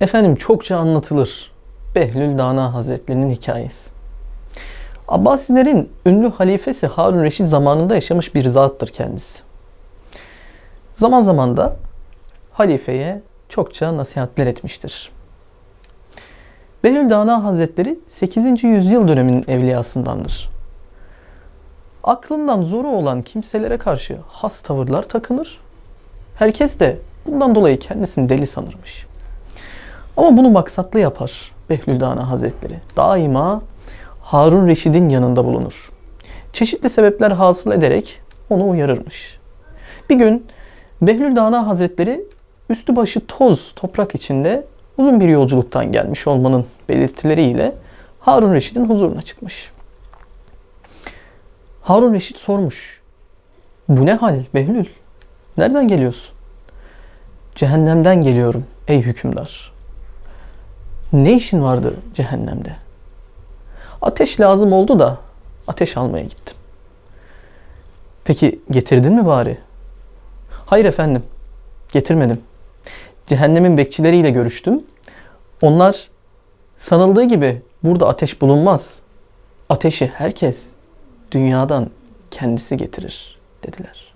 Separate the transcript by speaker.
Speaker 1: Efendim çokça anlatılır Behlül Dana Hazretlerinin hikayesi. Abbasilerin ünlü halifesi Harun Reşit zamanında yaşamış bir zattır kendisi. Zaman zaman da halifeye çokça nasihatler etmiştir. Behlül Dana Hazretleri 8. yüzyıl döneminin evliyasındandır. Aklından zoru olan kimselere karşı has tavırlar takınır. Herkes de bundan dolayı kendisini deli sanırmış. Ama bunu maksatlı yapar Behlül Dana Hazretleri. Daima Harun Reşid'in yanında bulunur. Çeşitli sebepler hasıl ederek onu uyarırmış. Bir gün Behlül Dana Hazretleri üstü başı toz toprak içinde uzun bir yolculuktan gelmiş olmanın belirtileriyle Harun Reşid'in huzuruna çıkmış. Harun Reşit sormuş. Bu ne hal Behlül? Nereden geliyorsun? Cehennemden geliyorum ey hükümdar. Ne işin vardı cehennemde? Ateş lazım oldu da ateş almaya gittim. Peki getirdin mi bari? Hayır efendim, getirmedim. Cehennemin bekçileriyle görüştüm. Onlar sanıldığı gibi burada ateş bulunmaz. Ateşi herkes dünyadan kendisi getirir dediler.